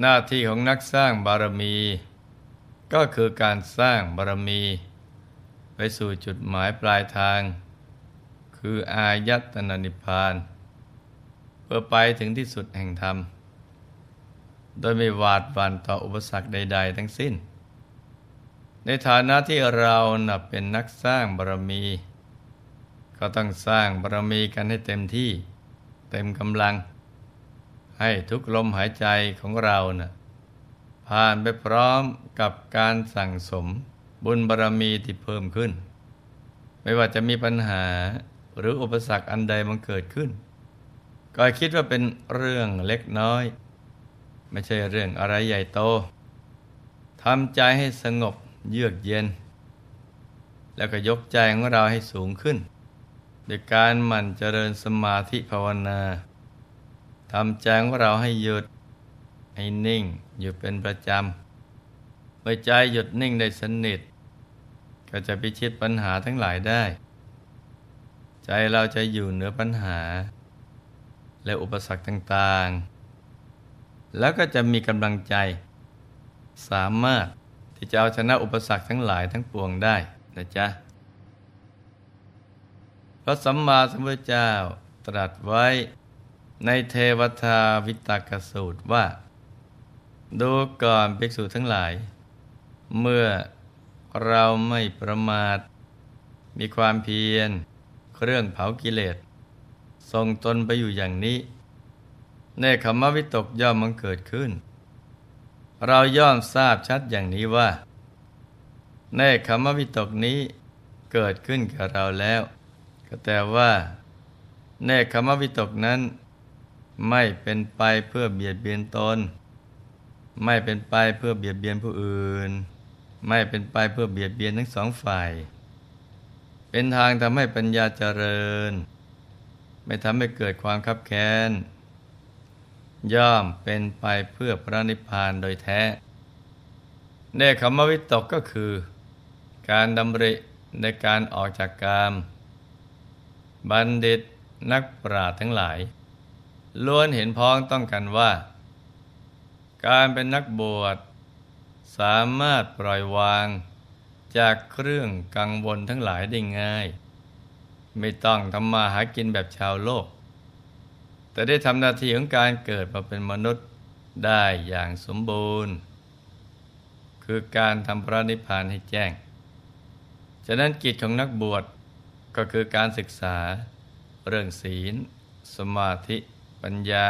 หน้าที่ของนักสร้างบารมี ก็คือการสร้างบารมี ไปสู่จุดหมายปลายทาง คืออายตนานิพพาน เพื่อไปถึงที่สุดแห่งธรรม โดยไม่หวาดหวั่นต่ออุปสรรคใด ๆ ทั้งสิ้น ในฐานะที่เรานับเป็นนักสร้างบารมี ก็ต้องสร้างบารมีกันให้เต็มที่ เต็มกำลัง ให้ทุกลมหายใจของเรานะ่ะผ่านไปพร้อมกับการสั่งสมบุญบารรมีที่เพิ่มขึ้น ไม่ว่าจะมีปัญหาหรืออุปสรรคอันใดมันเกิดขึ้น ก็คิดว่าเป็นเรื่องเล็กน้อย ไม่ใช่เรื่องอะไรใหญ่โตทำใจให้สงบเยือกเย็น แล้วก็ยกใจของเราให้สูงขึ้นโดยการหมั่นเจริญสมาธิภาวนา ทำใจของเราให้หยุดให้นิ่งอยู่เป็นประจำเมื่อใจหยุดนิ่งได้สนิท ก็จะพิชิตปัญหาทั้งหลายได้ ใจเราจะอยู่เหนือปัญหา และอุปสรรคต่างๆ แล้วก็จะมีกำลังใจ สามารถที่จะเอาชนะอุปสรรคทั้งหลายทั้งปวงได้นะจ๊ะพระสัมมาสัมพุทธเจ้าตรัสไว้ ในเทวทาวิตากสูตรว่า ดูก่อนภิกษุทั้งหลาย เมื่อเราไม่ประมาท มีความเพียร เครื่องเผากิเลสทรงตนไปอยู่อย่างนี้ในขมวิตกย่อมมันเกิดขึ้น เราย่อมทราบชัดอย่างนี้ว่าในขมวิตกนี้เกิดขึ้นกับเราแล้ว ก็แต่ว่าในขมวิตกนั้น ไม่เป็นไปเพื่อเบียดเบียนตน ไม่เป็นไปเพื่อเบียดเบียนผู้อื่น ไม่เป็นไปเพื่อเบียดเบียนทั้งสองฝ่าย เป็นทางทำให้ปัญญาเจริญ ไม่ทำให้เกิดความคับแค้น ย่อมเป็นไปเพื่อพระนิพพานโดยแท้เนคขมวิตกก็คือ การดำริในการออกจากกาม บัณฑิตนักปราชญ์ทั้งหลาย ล้วนเห็นพ้องต้องกันว่า การเป็นนักบวช สามารถปล่อยวาง จากเครื่องกังวลทั้งหลายได้ง่าย ไม่ต้องทำมาหากินแบบชาวโลก แต่ได้ทำหน้าที่ของการเกิดมาเป็นมนุษย์ได้อย่างสมบูรณ์ คือการทำพระนิพพานให้แจ้ง ฉะนั้นกิจของนักบวชก็คือการศึกษาเรื่องศีล สมาธิ ปัญญา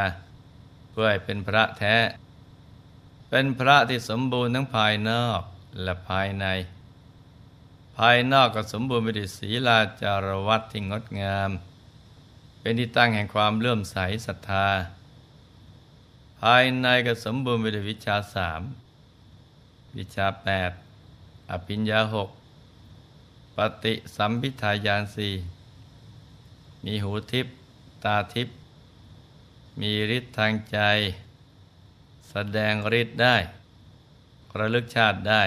เพื่อให้เป็นพระแท้ เป็นพระที่สมบูรณ์ทั้งภายนอกและภายใน ภายนอกก็สมบูรณ์ไปด้วยศีลาจารวัตที่งดงาม เป็นที่ตั้งแห่งความเลื่อมใสศรัทธา ภายในก็สมบูรณ์ไปด้วยวิชาสามวิชาแปดอภิญญาหกปฏิสัมพิทายานสี่มีหูทิพตาทิพ มีฤทธิ์ทางใจ แสดงฤทธิ์ได้ ระลึกชาติได้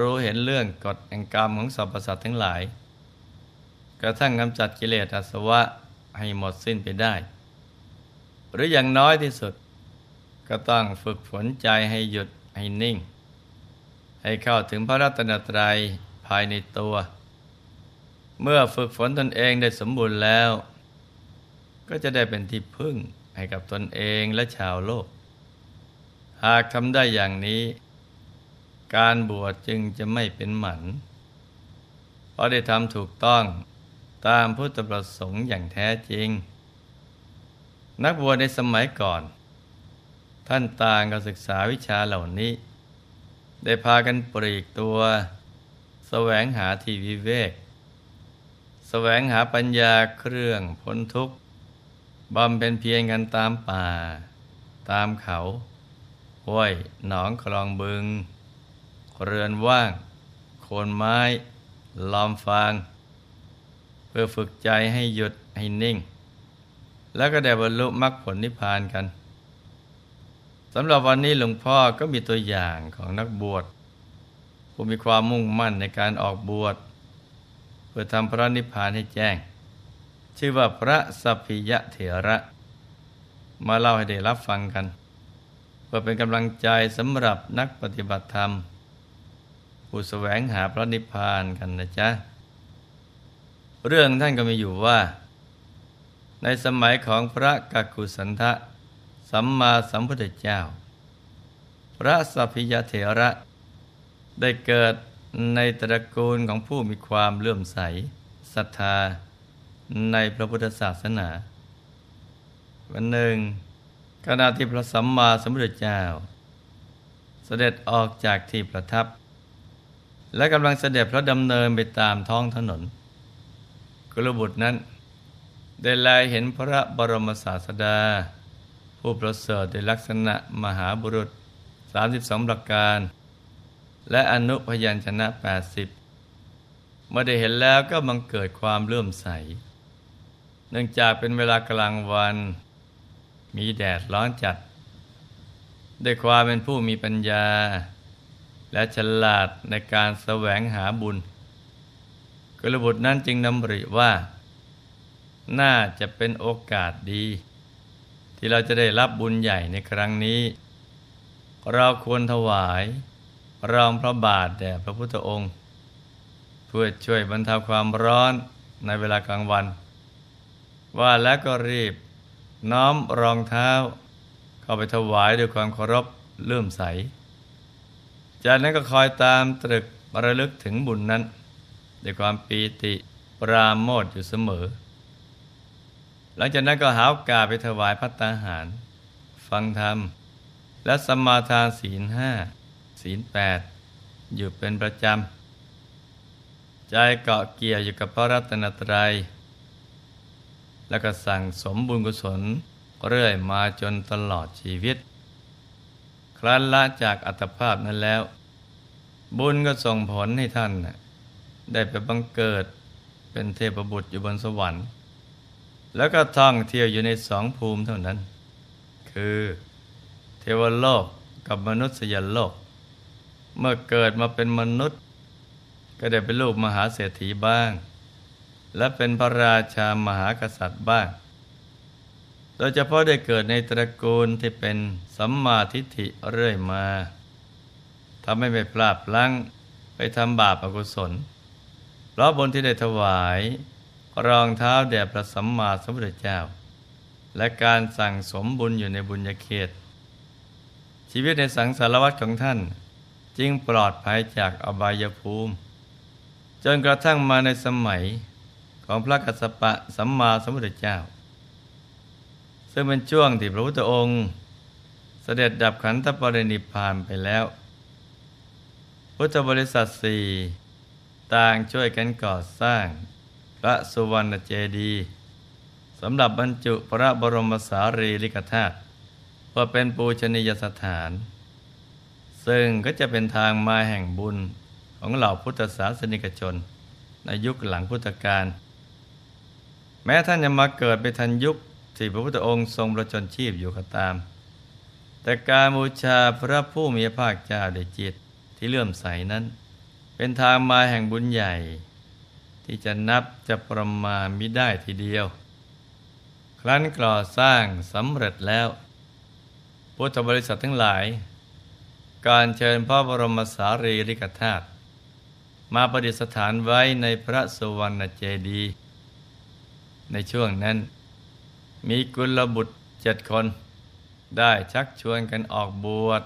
รู้เห็นเรื่องกฎแห่งกรรมของสรรพสัตว์ทั้งหลาย กระทั่งกำจัดกิเลสอาสวะให้หมดสิ้นไปได้ หรืออย่างน้อยที่สุด ก็ต้องฝึกฝนใจให้หยุดให้นิ่ง ให้เข้าถึงพระรัตนตรัยภายในตัว เมื่อฝึกฝนตนเองได้สมบูรณ์แล้ว ก็จะได้เป็นที่พึ่งให้กับตนเองและชาวโลก หากทำได้อย่างนี้ การบวชจึงจะไม่เป็นหมัน เพราะได้ทำถูกต้องตามพุทธประสงค์อย่างแท้จริง นักบวชในสมัยก่อน ท่านต่างก็ศึกษาวิชาเหล่านี้ ได้พากันปรีกตัวสแสวงหาที่วิเวกสแสวงหาปัญญาเครื่องพ้นทุกข์ บำเป็นเพียงกันตามป่า ตามเขาห้วยหนองคลองบึง เรือนว่าง โคนไม้ลอมฟาง เพื่อฝึกใจให้หยุดให้นิ่ง แล้วก็ได้บรรลุมรรคผลนิพพานกันสำหรับวันนี้หลวงพ่อก็มีตัวอย่างของนักบวชผู้มีความมุ่งมั่นในการออกบวช เพื่อทำพระนิพพานให้แจ้ง ชื่อว่าพระสัพพิยะเถระ มาเล่าให้ได้รับฟังกันเพื่อเป็นกำลังใจสำหรับนักปฏิบัติธรรม ผู้แสวงหาพระนิพพานกันนะจ๊ะ เรื่องท่านก็มีอยู่ว่า ในสมัยของพระกักุสันทะสัมมาสัมพุทธเจ้า พระสัพพิยเถระ ได้เกิดในตระกูลของผู้มีความเลื่อมใสศรัทธา ในพระพุทธศาสนา วันหนึ่งขณะที่พระสัมมาสัมพุทธเจ้า เสด็จออกจากที่ประทับ และกำลังเสด็จพระดำเนินไปตามท้องถนนกุลบุตรนั้น ได้ลายเห็นพระบรมศาสดา ผู้ประเสริฐในลักษณะมหาบุรุษ 32 ประการ และอนุพยัญชนะ 80เมื่อได้เห็นแล้วก็บังเกิดความเลื่อมใส เนื่องจากเป็นเวลากลางวัน มีแดดร้อนจัด ด้วยความเป็นผู้มีปัญญา และฉลาดในการแสวงหาบุญกุลบุตรนั้นจึงนำริว่า น่าจะเป็นโอกาสดี ที่เราจะได้รับบุญใหญ่ในครั้งนี้ เราควรถวายรองพระบาทแด่พระพุทธองค์ เพื่อช่วยบรรเทาความร้อนในเวลากลางวัน ว่าแล้วก็รีบ น้อมรองเท้า เข้าไปถวายด้วยความเคารพเลื่อมใส จากนั้นก็คอยตามตรึกระลึกถึงบุญนั้นด้วยความปีติปราโมทอยู่เสมอ หลังจากนั้นก็หาโอกาสไปถวายพัตตาหาร ฟังธรรม และสมาทานศีลห้าศีลแปดอยู่เป็นประจำ ใจเกาะเกี่ยวอยู่กับพระรัตนตรัย แล้วก็สั่งสมบุญกุศลเรื่อยมาจนตลอดชีวิต ครั้นละจากอัตภาพนั้นแล้ว บุญก็ส่งผลให้ท่านได้ไปบังเกิดเป็นเทพบุตรอยู่บนสวรรค์ แล้วก็ท่องเที่ยวอยู่ในสองภูมิเท่านั้น คือเทวโลกกับมนุษยโลก เมื่อเกิดมาเป็นมนุษย์ ก็ได้เป็นลูกมหาเศรษฐีบ้าง และเป็นพระราชามหากษัตริย์บ้าง โดยเฉพาะได้เกิดในตระกูลที่เป็นสัมมาทิฏฐิเรื่อยมาทำให้ไม่พลาดพลั้งไปทำบาปอกุศล เพราะบนที่ได้ถวาย รองเท้าแด่พระสัมมาสัมพุทธเจ้า และการสั่งสมบุญอยู่ในบุญญาเขต ชีวิตในสังสารวัฏของท่าน จึงปลอดภัยจากอบายภูมิ จนกระทั่งมาในสมัย ของพระกัสสปะสัมมาสัมพุทธเจ้า ซึ่งเป็นช่วงที่พระพุทธองค์ เสด็จดับขันธปรินิพานไปแล้ว พุทธบริษัทสี่ต่างช่วยกันก่อสร้าง พระสุวรรณเจดีย์สำหรับบรรจุพระบรมสารีริกธาตุเพื่อเป็นปูชนียสถาน ซึ่งก็จะเป็นทางมาแห่งบุญของเหล่าพุทธศาสนิกชน ในยุคหลังพุทธกาล แม้ท่านจะมาเกิดไปทันยุคที่พระพุทธองค์ทรงประชนชีพอยู่ก็ตาม แต่การบูชาพระผู้มีพระภาคเจ้าด้วยจิตที่เลื่อมใสนั้น เป็นทางมาแห่งบุญใหญ่ ที่จะนับจะประมาณมิได้ทีเดียว ครั้นก่อสร้างสำเร็จแล้วพุทธบริษัททั้งหลาย การเชิญพระบรมสารีริกธาตุมาประดิษฐานไว้ในพระสุวรรณเจดีย์ ในช่วงนั้น มีกุลบุตรเจ็ดคน ได้ชักชวนกันออกบวช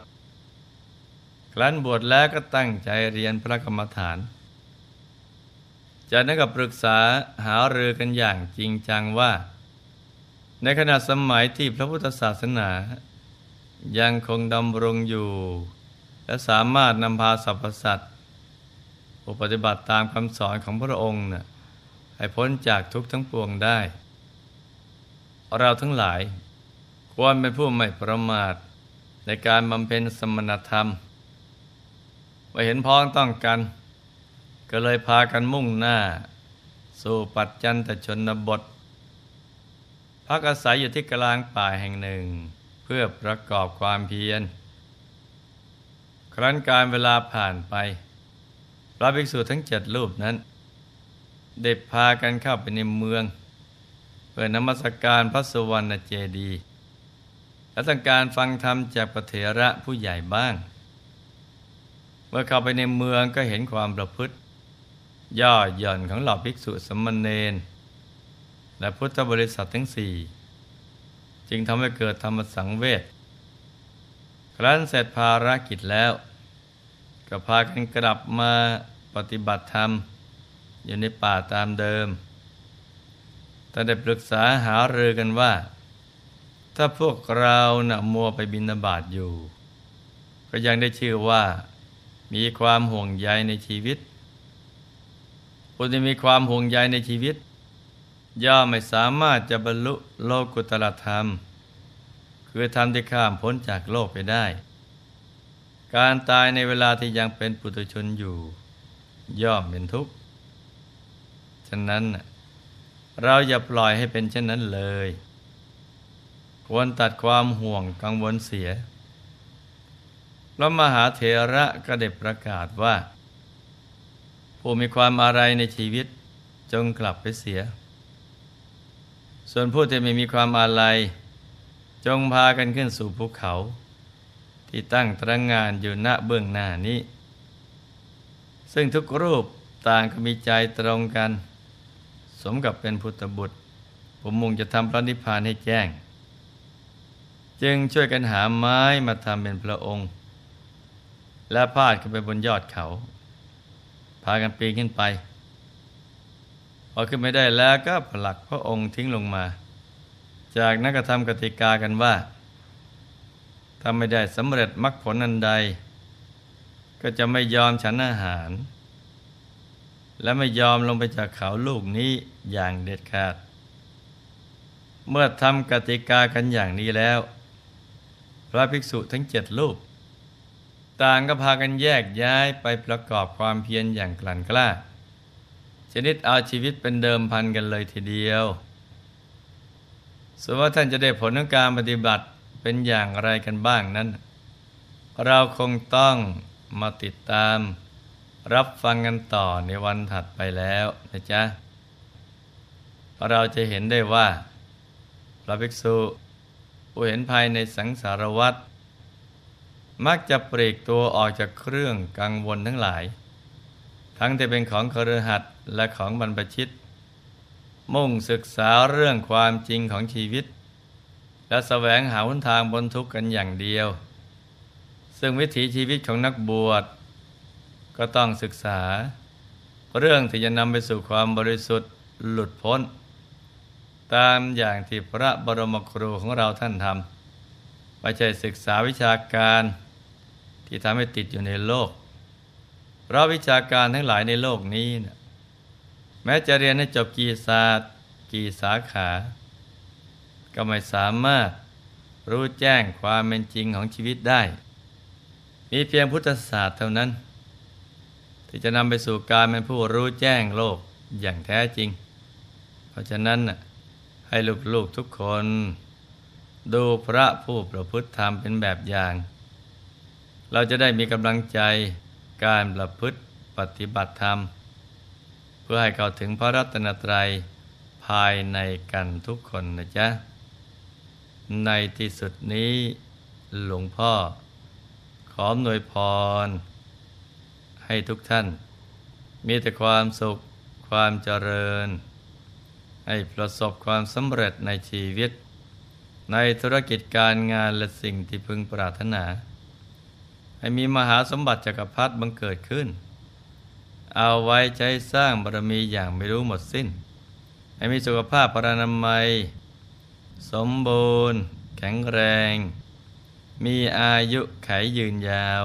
ครั้นบวชแล้วก็ตั้งใจเรียนพระกรรมฐาน จากนั้นก็ปรึกษาหารือกันอย่างจริงจังว่า ในขณะสมัยที่พระพุทธศาสนา ยังคงดำรงอยู่ และสามารถนำพาสรรพสัตว์ปฏิบัติตามคำสอนของพระองค์นะ่ะ ให้พ้นจากทุกข์ทั้งปวงได้ เราทั้งหลายควรเป็นผู้ไม่ประมาทในการบำเพ็ญสมณธรรมว่าเห็นพ้องต้องกัน ก็เลยพากันมุ่งหน้า สู่ปัจจันตชนบท พักอาศัยอยู่ที่กลางป่าแห่งหนึ่ง เพื่อประกอบความเพียร ครั้นการเวลาผ่านไปพระภิกษุทั้งเจ็ดรูปนั้น ได้พากันเข้าไปในเมือง เพื่อนมัสการพระสุวรรณเจดีย์และต้องการฟังธรรมจากปเถระผู้ใหญ่บ้าง เมื่อเข้าไปในเมืองก็เห็นความประพฤติ ย่อหย่อนของเหล่าภิกษุสมณเณรและพุทธบริษัททั้งสี่ จึงทำให้เกิดธรรมสังเวชครั้นเสร็จภารกิจแล้ว ก็พากันกลับมาปฏิบัติธรรม อยู่ในป่าตามเดิมแต่ได้ปรึกษาหารือกันว่า ถ้าพวกเรานะ่ะมัวไปบินาบาตอยู่ ก็ยังได้ชื่อว่า มีความห่วงใยในชีวิตผู้ที่มีความห่วงใยในชีวิต ย่อมไม่สามารถจะบรรลุโลกุตรธรรม คือธรรมที่ข้ามพ้นจากโลกไปได้ การตายในเวลาที่ยังเป็นปุถุชนอยู่ ย่อมเป็นทุกข์ ฉะนั้น เราอย่าปล่อยให้เป็นเช่นนั้นเลย ควรตัดความห่วงกังวลเสียแล้วมหาเถระก็ได้ประกาศว่า ผู้มีความอะไรในชีวิตจงกลับไปเสีย ส่วนผู้ที่ไม่มีความอะไร จงพากันขึ้นสู่ภูเขา ที่ตั้งตระงงานอยู่ณเบื้องหน้านี้ ซึ่งทุกรูปต่างก็มีใจตรงกัน สมกับเป็นพุทธบุตร ผมมุ่งจะทำพระนิพพานให้แจ้ง จึงช่วยกันหาไม้มาทำเป็นพระองค์ และพาดขึ้นไปบนยอดเขา พากันปีนขึ้นไป พอขึ้นไม่ได้แล้วก็ผลักพระองค์ทิ้งลงมา จากนักธรรมกติกากันว่าถ้าไม่ได้สำเร็จมรรคผลอันใด ก็จะไม่ยอมฉันอาหาร และไม่ยอมลงไปจากเขาลูกนี้อย่างเด็ดขาด เมื่อทำกติกากันอย่างนี้แล้ว พระภิกษุทั้งเจ็ดรูปต่างก็พากันแยกย้ายไปประกอบความเพียรอย่างกลั่นกล้า ชนิดเอาชีวิตเป็นเดิมพันกันเลยทีเดียวส่วนว่าท่านจะได้ผลของการปฏิบัติเป็นอย่างไรกันบ้างนั้น เราคงต้องมาติดตาม รับฟังกันต่อในวันถัดไปแล้วนะจ๊ะ เราจะเห็นได้ว่าพระภิกษุผู้เห็นภายในสังสารวัฏมักจะปลีกตัวออกจากเครื่องกังวลทั้งหลาย ทั้งที่เป็นของคฤหัสและของบรรพชิต มุ่งศึกษาเรื่องความจริงของชีวิต และแสวงหาหนทางบนทุกข์กันอย่างเดียว ซึ่งวิถีชีวิตของนักบวช ก็ต้องศึกษา เรื่องที่จะนำไปสู่ความบริสุทธิ์หลุดพ้น ตามอย่างที่พระบรมครูของเราท่านทำไม่ใช่ศึกษาวิชาการที่ทำให้ติดอยู่ในโลก เพราะวิชาการทั้งหลายในโลกนี้นะแม้จะเรียนให้จบกี่ศาสตร์ กี่สาขา ก็ไม่สามารถรู้แจ้งความเป็นจริงของชีวิตได้ มีเพียงพุทธศาสตร์เท่านั้น ที่จะนำไปสู่การเป็นผู้รู้แจ้งโลกอย่างแท้จริง เพราะฉะนั้นให้ลูกๆทุกคน ดูพระผู้ประพฤติธรรมเป็นแบบอย่าง เราจะได้มีกำลังใจการประพฤติปฏิบัติธรรม เพื่อให้เข้าถึงพระรัตนตรัยภายในกันทุกคนนะจ๊ะ ในที่สุดนี้หลวงพ่อ ขออนวยพร ให้ทุกท่าน มีแต่ความสุขความเจริญ ให้ประสบความสำเร็จในชีวิต ในธุรกิจการงานและสิ่งที่พึงปรารถนา ให้มีมหาสมบัติจักรพรรดิบังเกิดขึ้น เอาไว้ใจสร้างบารมีอย่างไม่รู้หมดสิ้น ให้มีสุขภาพพรานามัย สมบูรณ์ แข็งแรง มีอายุไขยืนยาว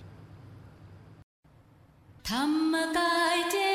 ธรรมกายเจ